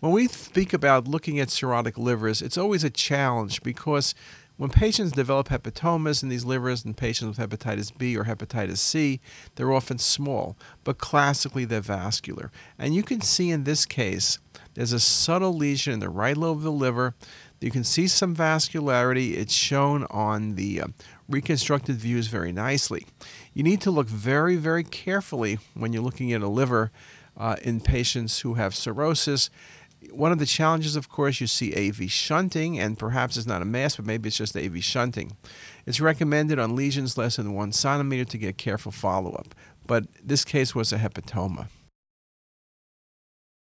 When we speak about looking at cirrhotic livers, it's always a challenge because when patients develop hepatomas in these livers and patients with hepatitis B or hepatitis C, they're often small, but classically they're vascular. And you can see in this case, there's a subtle lesion in the right lobe of the liver. You can see some vascularity. It's shown on the uh, reconstructed views very nicely. You need to look very, very carefully when you're looking at a liver uh, in patients who have cirrhosis one of the challenges, of course, you see AV shunting, and perhaps it's not a mass, but maybe it's just AV shunting. It's recommended on lesions less than one centimeter to get careful follow up, but this case was a hepatoma.